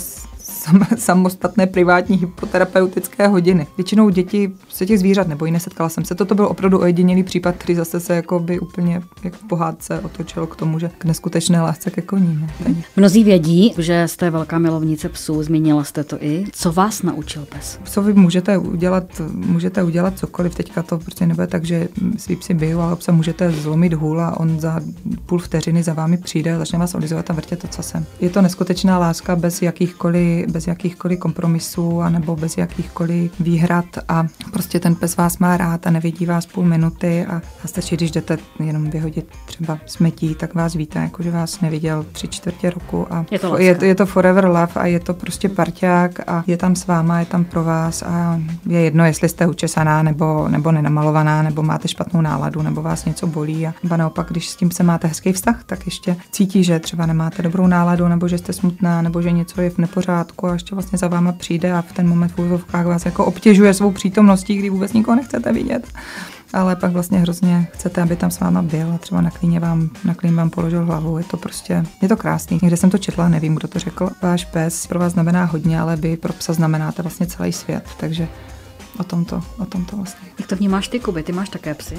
samostatné privátní hypoterapeutické hodiny. Většinou děti se těch zvířat nebojí, nesetkala jsem se. Toto byl opravdu ojedinělý případ, který zase se jako by úplně jako v pohádce otočil k tomu, že k neskutečné lásce ke koním. Mnozí vědí, že jste velká milovnice psů, zmínila jste to i. Co vás naučil pes? Psovi můžete udělat, můžete udělat cokoliv, teďka to prostě nebude tak, že svý psy bijou, ale psa můžete zlomit hůl a on za půl vteřiny za vámi přijde a začne vás olizovat a vrtět to, co jsem. Je to neskutečná láska bez jakýchkoliv, bez jakýchkoliv kompromisů a nebo bez jakýchkoliv výhrad a prostě ten pes vás má rád a nevidí vás půl minuty a, a stačí, když jdete jenom vyhodit třeba smetí, tak vás víte, jako že vás neviděl tři čtvrtě roku a je to, je, je to forever love a je to prostě parťák a je tam s váma, je tam pro vás a je jedno, jestli jste učesaná nebo, nebo nenamalovaná, nebo máte špatnou náladu, nebo vás něco bolí a naopak, když s tím se máte hezký vztah, tak ještě cítí, že třeba nemáte dobrou náladu, nebo že jste smutná, nebo že něco je v nepořádku a ještě vlastně za váma přijde a v ten moment v úzovkách vás jako obtěžuje svou přítomností, kdy vůbec nikoho nechcete vidět ale pak vlastně hrozně chcete, aby tam s váma byl a třeba na klíně vám, na klín vám položil hlavu. Je to prostě, je to krásný. Někde jsem to četla, nevím, kdo to řekl. Váš pes pro vás znamená hodně, ale vy pro psa znamenáte vlastně celý svět. Takže o tom to, o tom to vlastně. Jak to vnímáš ty, Kuby? Ty máš také psy?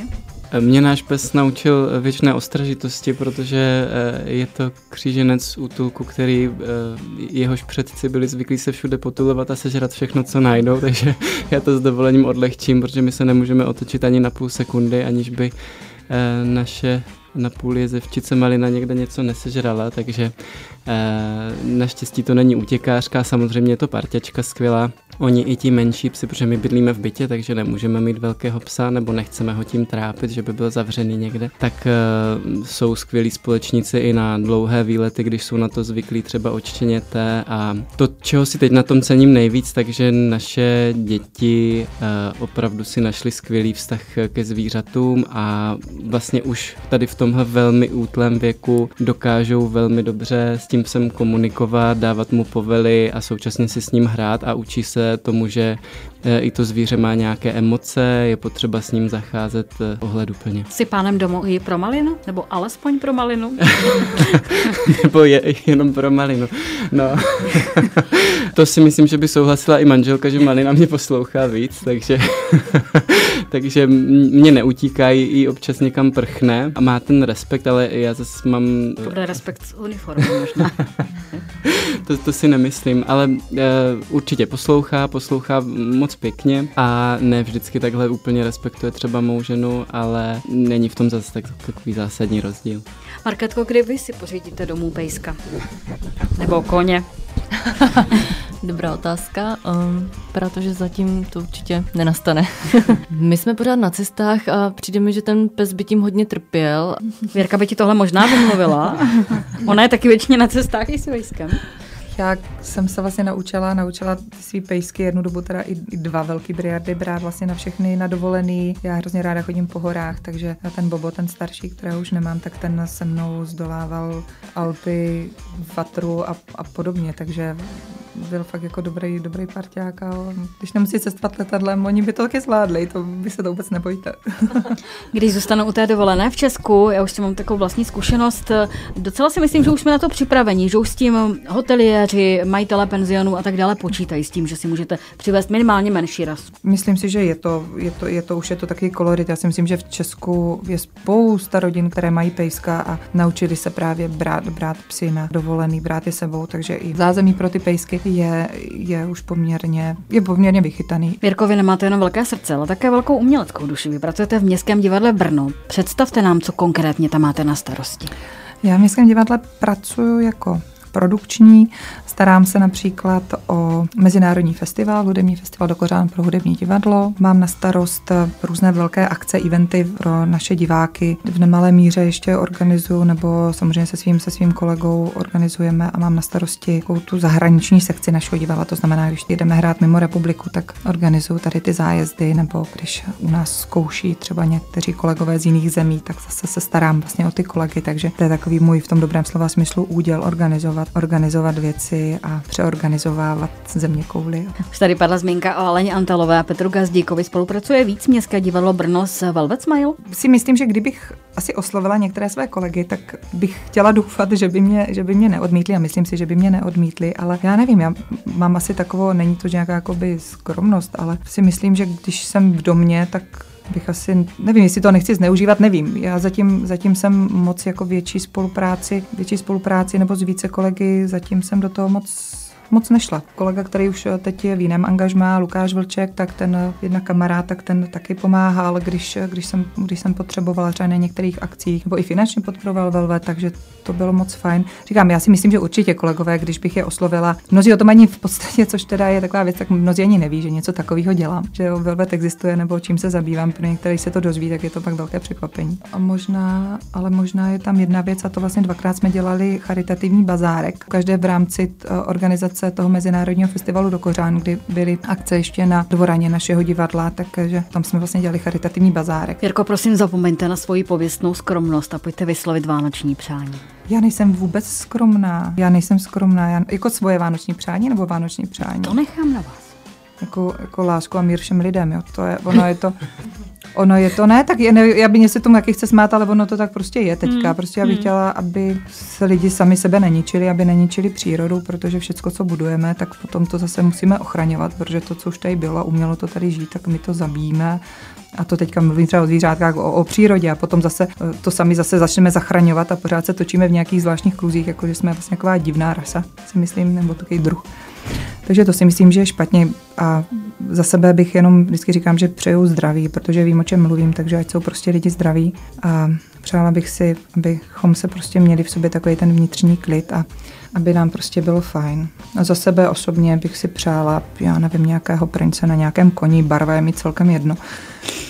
Mě náš pes naučil věčné ostražitosti, protože eh, je to kříženec útulku, který eh, jehož předci byli zvyklí se všude potulovat a sežrat všechno, co najdou, takže já to s dovolením odlehčím, protože my se nemůžeme otočit ani na půl sekundy, aniž by naše na půl jezevčice Malina někde něco nesežrala, takže naštěstí to není útěkářka, samozřejmě je to parťačka skvělá, Oni i ti menší psy, protože my bydlíme v bytě, takže nemůžeme mít velkého psa nebo nechceme ho tím trápit, že by byl zavřený někde, tak uh, jsou skvělí společníci i na dlouhé výlety, když jsou na to zvyklí třeba odštěněte. A to, čeho si teď na tom cením nejvíc, takže naše děti uh, opravdu si našli skvělý vztah ke zvířatům a vlastně už tady v tomhle velmi útlém věku dokážou velmi dobře s tím psem komunikovat, dávat mu povely a současně si s ním hrát a učí se tomu, že i to zvíře má nějaké emoce, je potřeba s ním zacházet e, ohleduplně. Jsi pánem domu i pro malinu? Nebo alespoň pro malinu? Nebo je, jenom pro malinu. No. to si myslím, že by souhlasila i manželka, že malina mě poslouchá víc, takže, takže mě neutíkají, i občas někam prchne a má ten respekt, ale já zase mám... To bude respekt z uniformy možná. to, to si nemyslím, ale uh, určitě poslouchá, poslouchá moc pěkně a ne vždycky takhle úplně respektuje třeba mou ženu, ale není v tom zase tak, takový zásadní rozdíl. Marketko, kdy vy si pořídíte domů pejska? Nebo koně? Dobrá otázka, um, protože zatím to určitě nenastane. My jsme pořád na cestách a přijde mi, že ten pes by tím hodně trpěl. Věrka by ti tohle možná vymluvila. Ona je taky většině na cestách i s vejskem. Já jsem se vlastně naučila, naučila ty svý pejsky jednu dobu teda i, i dva velký briardy brát vlastně na všechny na dovolený. Já hrozně ráda chodím po horách, takže ten Bobo, ten starší, kterého už nemám, tak ten se mnou zdolával Alpy, Vatru a, a podobně, takže byl fakt jako dobrý, dobrý parťák a když nemusí cestovat letadlem, oni by to taky zvládli, to by se to vůbec nebojte. když zůstanu u té dovolené v Česku, já už s mám takovou vlastní zkušenost, docela si myslím, že už jsme na to připraveni, že už s tím hoteliéři, majitele penzionů a tak dále počítají s tím, že si můžete přivést minimálně menší ras. Myslím si, že je to, je to, je to už je to takový kolorit. Já si myslím, že v Česku je spousta rodin, které mají pejska a naučili se právě brát, brát psy na dovolený, brát je sebou, takže i zázemí pro ty pejsky je, je už poměrně, je poměrně vychytaný. Věrko, vy nemáte jenom velké srdce, ale také velkou uměleckou duši. Vy pracujete v Městském divadle Brno. Představte nám, co konkrétně tam máte na starosti. Já v Městském divadle pracuji jako produkční. Starám se například o Mezinárodní festival, hudební festival do Kořán pro hudební divadlo. Mám na starost různé velké akce, eventy pro naše diváky. V nemalé míře ještě organizuju, nebo samozřejmě se svým, se svým kolegou organizujeme a mám na starosti tu zahraniční sekci našeho divadla. To znamená, když jdeme hrát mimo republiku, tak organizuju tady ty zájezdy, nebo když u nás zkouší třeba někteří kolegové z jiných zemí, tak zase se starám vlastně o ty kolegy, takže to je takový můj v tom dobrém slova smyslu úděl organizovat organizovat věci a přeorganizovávat země kouly. Už tady padla zmínka o Aleně Antelové a Petru Gazdíkovi. Spolupracuje víc Městské divadlo Brno s Velvet Smile? Si myslím, že kdybych asi oslovila některé své kolegy, tak bych chtěla doufat, že by mě, že by mě neodmítli a myslím si, že by mě neodmítli, ale já nevím, já mám asi takovou, není to nějaká jakoby skromnost, ale si myslím, že když jsem v domě, tak bych asi, nevím, jestli to nechci zneužívat, nevím. Já zatím, zatím jsem moc jako větší spolupráci, větší spolupráci nebo s více kolegy, zatím jsem do toho moc moc nešla. Kolega, který už teď je v jiném angažmá, Lukáš Vlček, tak ten jedna kamarád, tak ten taky pomáhal, když, když, jsem, když jsem potřebovala třeba na některých akcích, nebo i finančně podporoval Velvet, takže to bylo moc fajn. Říkám, já si myslím, že určitě kolegové, když bych je oslovila, mnozí o tom ani v podstatě, což teda je taková věc, tak mnozí ani neví, že něco takového dělám, že Velvet existuje nebo čím se zabývám, pro některý se to dozví, tak je to pak velké překvapení. A možná, ale možná je tam jedna věc, a to vlastně dvakrát jsme dělali charitativní bazárek, každé v rámci organizace toho Mezinárodního festivalu do Kořán, kdy byly akce ještě na dvoraně našeho divadla, takže tam jsme vlastně dělali charitativní bazárek. Jirko, prosím, zapomeňte na svoji pověstnou skromnost a pojďte vyslovit vánoční přání. Já nejsem vůbec skromná. Já nejsem skromná. Já, jako svoje vánoční přání nebo vánoční přání? To nechám na vás. Jako, jako lásku a mír všem lidem, jo. To je, ono je to, Ono je to ne, tak je, ne, já by se tomu taky chce smát, ale ono to tak prostě je teďka. Mm. Prostě já bych mm. chtěla, aby se lidi sami sebe neničili, aby neničili přírodu, protože všechno, co budujeme, tak potom to zase musíme ochraňovat, protože to, co už tady bylo umělo to tady žít, tak my to zabijíme a to teďka mluvím třeba o zvířátkách, o, o přírodě a potom zase eh, to sami zase začneme zachraňovat a pořád se točíme v nějakých zvláštních kruzích, jako že jsme vlastně taková divná rasa, si myslím, nebo takový druh. Takže to si myslím, že je špatně a za sebe bych jenom vždycky říkám, že přeju zdraví, protože vím, o čem mluvím, takže ať jsou prostě lidi zdraví a přála bych si, abychom se prostě měli v sobě takový ten vnitřní klid a aby nám prostě bylo fajn. A za sebe osobně bych si přála, já nevím, nějakého prince na nějakém koni, barva je mi celkem jedno.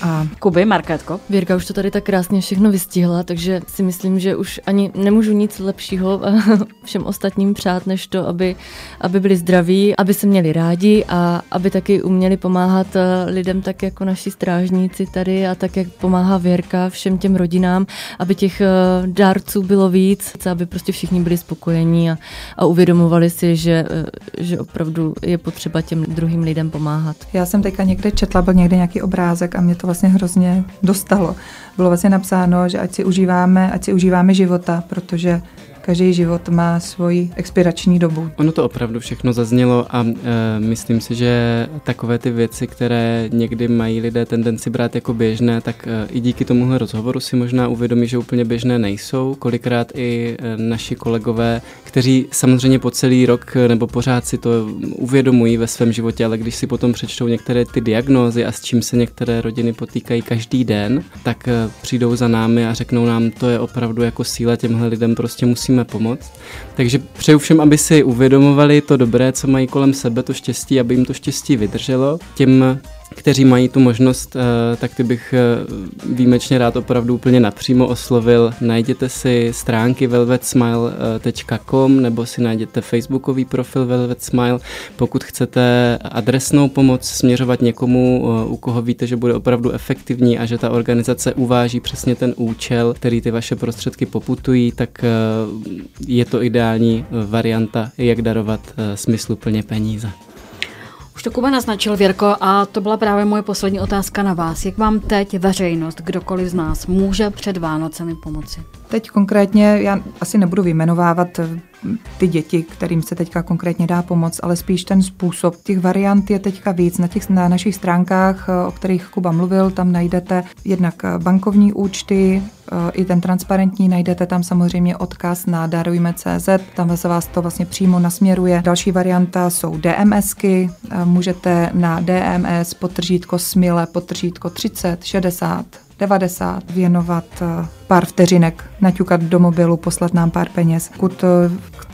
A... Kuby, Markétko? Věrka už to tady tak krásně všechno vystihla, takže si myslím, že už ani nemůžu nic lepšího všem ostatním přát, než to, aby, aby byli zdraví, aby se měli rádi a aby taky uměli pomáhat eh, lidem tak jako naši strážníci tady a tak, jak pomáhá Věrka všem těm rodinám, aby těch eh, dárců bylo víc, aby prostě všichni byli spokojení a, a uvědomovali si, že, eh, že opravdu je potřeba těm druhým lidem pomáhat. Já jsem teďka někde četla, byl někde nějaký obrázek a mě to vlastně hrozně dostalo. Bylo vlastně napsáno, že ať si užíváme, ať si užíváme života, protože každý život má svoji expirační dobu. Ono to opravdu všechno zaznělo a e, myslím si, že takové ty věci, které někdy mají lidé tendenci brát jako běžné, tak e, i díky tomuhle rozhovoru si možná uvědomí, že úplně běžné nejsou. Kolikrát i e, naši kolegové, kteří samozřejmě po celý rok e, nebo pořád si to uvědomují ve svém životě, ale když si potom přečtou některé ty diagnózy a s čím se některé rodiny potýkají každý den, tak e, přijdou za námi a řeknou nám, to je opravdu jako síla těmhle lidem prostě musíme musíme pomoct. Takže přeju všem, aby si uvědomovali to dobré, co mají kolem sebe, to štěstí, aby jim to štěstí vydrželo. Těm kteří mají tu možnost, eh, tak ty bych eh, výjimečně rád opravdu úplně napřímo oslovil. Najděte si stránky velvetsmile.com nebo si najděte facebookový profil Velvet Smile. Pokud chcete adresnou pomoc směřovat někomu, eh, u koho víte, že bude opravdu efektivní a že ta organizace uváží přesně ten účel, který ty vaše prostředky poputují, tak je to ideální varianta, jak darovat smysluplně peníze. To Kuba naznačil, Věrko, a to byla právě moje poslední otázka na vás. Jak vám teď veřejnost, kdokoliv z nás, může před Vánocemi pomoci? Teď konkrétně, já asi nebudu vyjmenovávat ty děti, kterým se teďka konkrétně dá pomoct, ale spíš ten způsob. Těch variant je teďka víc. Na, těch, na našich stránkách, eh, o kterých Kuba mluvil, tam najdete jednak eh, bankovní účty, i ten transparentní, najdete tam samozřejmě odkaz na darujme.cz, tam se vás to vlastně přímo nasměruje. Další varianta jsou DMSky, můžete na DMS potržítko smile, potržítko 30, 60, 90 věnovat eh, pár vteřinek, naťukat do mobilu, poslat nám pár peněz. Pokud eh,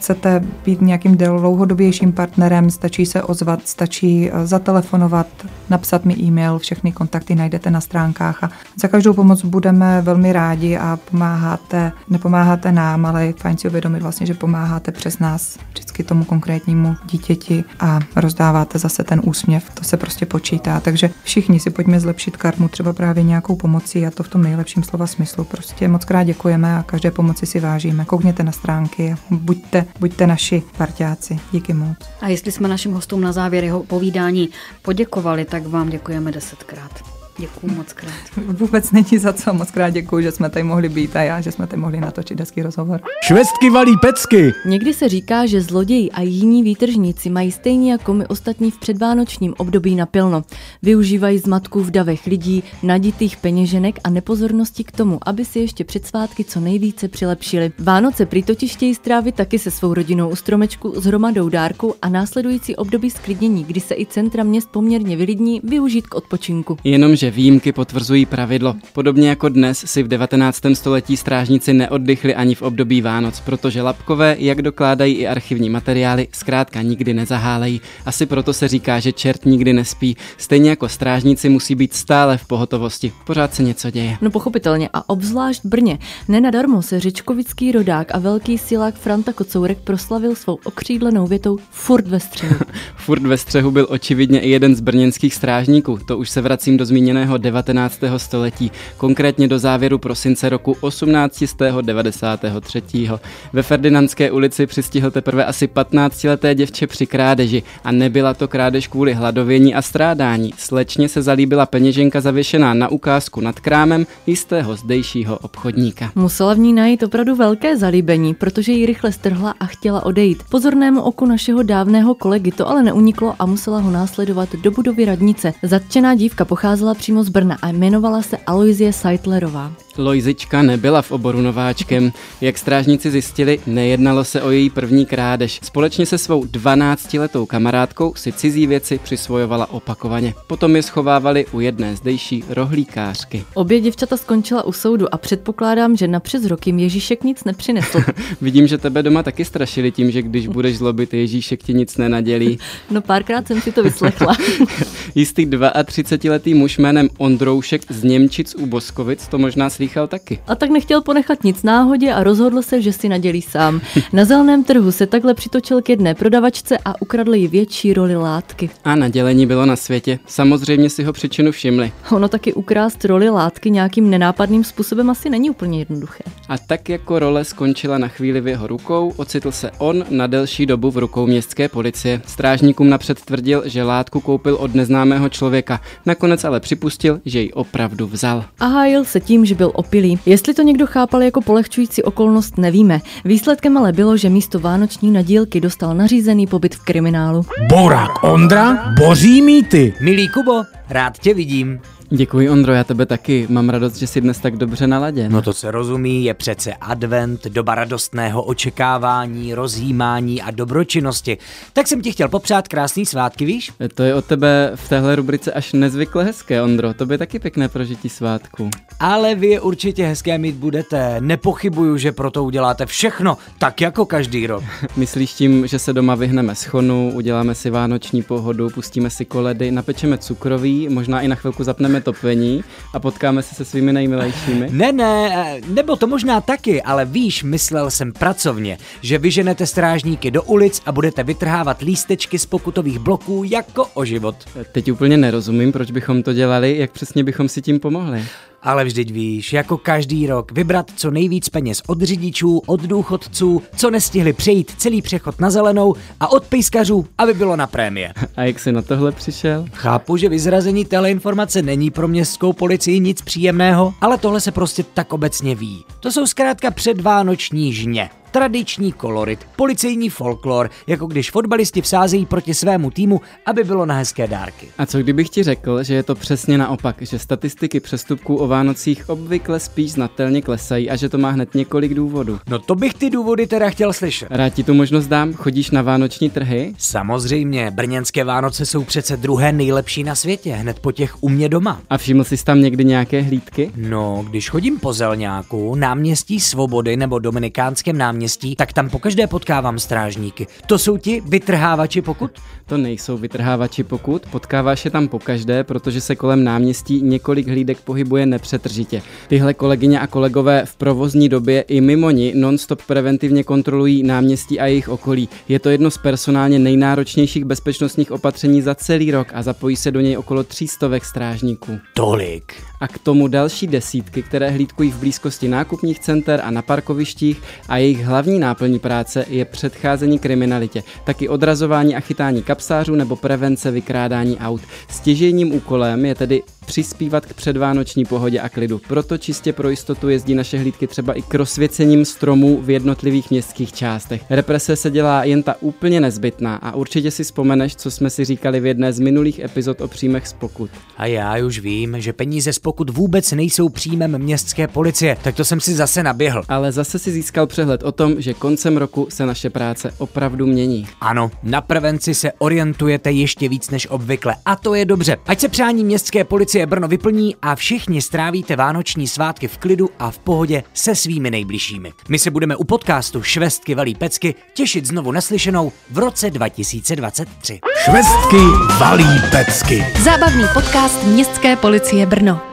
chcete být nějakým dlouhodobějším partnerem, stačí se ozvat, stačí eh, zatelefonovat, napsat mi e-mail, všechny kontakty najdete na stránkách a za každou pomoc budeme velmi rádi a pomáháte, nepomáháte nám, ale je fajn si uvědomit vlastně, že pomáháte přes nás vždycky tomu konkrétnímu dítěti a rozdáváte zase ten úsměv, to se prostě počítá. Takže všichni si pojďme zlepšit karmu, třeba právě nějakou pomocí a to v tom nejlepším slova smyslu. Prostě moc krát děkujeme a každé pomoci si vážíme. Koukněte na stránky, buďte, buďte naši partiáci. Díky moc. A jestli jsme našim hostům na závěr jeho povídání poděkovali, tak vám děkujeme desetkrát. Děkuji moc krát. Vůbec není za co, moc krát děkuji, že jsme tady mohli být a já, že jsme tady mohli natočit hezký rozhovor. Švestky valí pecky. Někdy se říká, že zloději a jiní výtržníci mají stejně jako my ostatní v předvánočním období napilno. Využívají zmatku v davech lidí, naditých peněženek a nepozornosti k tomu, aby si ještě před svátky co nejvíce přilepšili. Vánoce prý totiž chtějí strávit taky se svou rodinou u stromečku s hromadou dárku a následující období sklidnění, kdy se i centra měst poměrně vylidní, využít k odpočinku. Jenomže výjimky potvrzují pravidlo. Podobně jako dnes si v 19. století strážníci neoddychli ani v období Vánoc, protože lapkové, jak dokládají i archivní materiály, zkrátka nikdy nezahálejí. Asi proto se říká, že čert nikdy nespí. Stejně jako strážníci musí být stále v pohotovosti. Pořád se něco děje. No pochopitelně a obzvlášť Brně. Nenadarmo se řečkovický rodák a velký silák Franta Kocourek proslavil svou okřídlenou větou furt ve střehu. Furt ve střehu byl očividně i jeden z brněnských strážníků. To už se vracím do zmíněného 19. století, konkrétně do závěru prosince roku 1893. Ve Ferdinandské ulici přistihl teprve asi 15-leté děvče při krádeži a nebyla to krádež kvůli hladovění a strádání. Slečně se zalíbila peněženka zavěšená na ukázku nad krámem jistého zdejšího obchodníka. Musela v ní najít opravdu velké zalíbení, protože ji rychle strhla a chtěla odejít. Pozornému oku našeho dávného kolegy to ale neuniklo a musela ho následovat do budovy radnice. Zatčená dívka pocházela přímo z Brna a jmenovala se Aloizie Seitlerová. Lojzička nebyla v oboru nováčkem. Jak strážníci zjistili, nejednalo se o její první krádež. Společně se svou 12-letou kamarádkou si cizí věci přisvojovala opakovaně. Potom je schovávali u jedné zdejší rohlíkářky. Obě děvčata skončila u soudu a předpokládám, že na přes rok jim Ježíšek nic nepřinesl. Vidím, že tebe doma taky strašili tím, že když budeš zlobit, Ježíšek ti nic nenadělí. No párkrát jsem si to vyslechla. Jistý 32-letý muž jménem Ondroušek z Němčic u Boskovic to možná slýchal taky. A tak nechtěl ponechat nic náhodě a rozhodl se, že si nadělí sám. Na zeleném trhu se takhle přitočil k jedné prodavačce a ukradl jí větší roli látky. A nadělení bylo na světě. Samozřejmě si ho příčinu všimli. Ono taky ukrást roli látky nějakým nenápadným způsobem asi není úplně jednoduché. A tak jako role skončila na chvíli v jeho rukou, ocitl se on na delší dobu v rukou městské policie. Strážníkům napřed tvrdil, že látku koupil od neznámého člověka. Nakonec ale připustil, že ji opravdu vzal. A hájil se tím, že byl opilý. Jestli to někdo chápal jako polehčující okolnost, nevíme. Výsledkem ale bylo, že místo vánoční nadílky dostal nařízený pobyt v kriminálu. Borák Ondra boří mýty. Milý Kubo, rád tě vidím. Děkuji Ondro, já tebe taky. Mám radost, že jsi dnes tak dobře naladěn. No to se rozumí, je přece advent, doba radostného očekávání, rozjímání a dobročinnosti. Tak jsem ti chtěl popřát krásný svátky, víš? To je od tebe v téhle rubrice až nezvykle hezké, Ondro. To by taky pěkné prožití svátku. Ale vy je určitě hezké mít budete. Nepochybuju, že proto uděláte všechno, tak jako každý rok. Myslíš tím, že se doma vyhneme schonu, uděláme si vánoční pohodu, pustíme si koledy, napečeme cukroví, možná i na chvilku zapneme topení a potkáme se se svými nejmilejšími? Ne, ne, eh, nebo to možná taky, ale víš, myslel jsem pracovně, že vyženete strážníky do ulic a budete vytrhávat lístečky z pokutových bloků jako o život. Teď úplně nerozumím, proč bychom to dělali, jak přesně bychom si tím pomohli. Ale vždyť víš, jako každý rok, vybrat co nejvíc peněz od řidičů, od důchodců, co nestihli přejít celý přechod na zelenou a od pejskařů, aby bylo na prémie. A jak jsi na tohle přišel? Chápu, že vyzrazení teleinformace není pro městskou policii nic příjemného, ale tohle se prostě tak obecně ví. To jsou zkrátka předvánoční žně. Tradiční kolorit, policejní folklor, jako když fotbalisti vsázejí proti svému týmu, aby bylo na hezké dárky. A co kdybych ti řekl, že je to přesně naopak, že statistiky přestupků o Vánocích obvykle spíš znatelně klesají a že to má hned několik důvodů. No to bych ty důvody teda chtěl slyšet. Rád ti tu možnost dám, chodíš na vánoční trhy? Samozřejmě, brněnské Vánoce jsou přece druhé nejlepší na světě, hned po těch u mě doma. A všiml jsi tam někdy nějaké hlídky? No, když chodím po Zelňáku, náměstí Svobody nebo Dominikánském náměstí, tak tam pokaždé potkávám strážníky. To jsou ti vytrhávači pokud? To nejsou vytrhávači pokud, potkáváš je tam pokaždé, protože se kolem náměstí několik hlídek pohybuje nepřetržitě. Tyhle kolegyně a kolegové v provozní době i mimo ní non-stop preventivně kontrolují náměstí a jejich okolí. Je to jedno z personálně nejnáročnějších bezpečnostních opatření za celý rok a zapojí se do něj okolo 300 strážníků. Tolik. A k tomu další desítky, které hlídkují v blízkosti nákupních center a na parkovištích a jejich hlavní náplní práce je předcházení kriminalitě, taky odrazování a chytání kapsářů nebo prevence vykrádání aut. Stěžejním úkolem je tedy přispívat k předvánoční pohodě a klidu. Proto čistě pro jistotu jezdí naše hlídky třeba i k rozsvěcením stromů v jednotlivých městských částech. Represe se dělá jen ta úplně nezbytná a určitě si vzpomeneš, co jsme si říkali v jedné z minulých epizod o příjmech z pokut. A já už vím, že peníze z pokut vůbec nejsou příjmem městské policie, tak to jsem si zase naběhl. Ale zase si získal přehled o tom, že koncem roku se naše práce opravdu mění. Ano, na prevenci se orientujete ještě víc než obvykle a to je dobře. Ať se přání městské policie Brno vyplní a všichni strávíte vánoční svátky v klidu a v pohodě se svými nejbližšími. My se budeme u podcastu Švestky valí pecky těšit znovu naslyšenou v roce 2023. Švestky valí pecky. Zábavný podcast Městské policie Brno.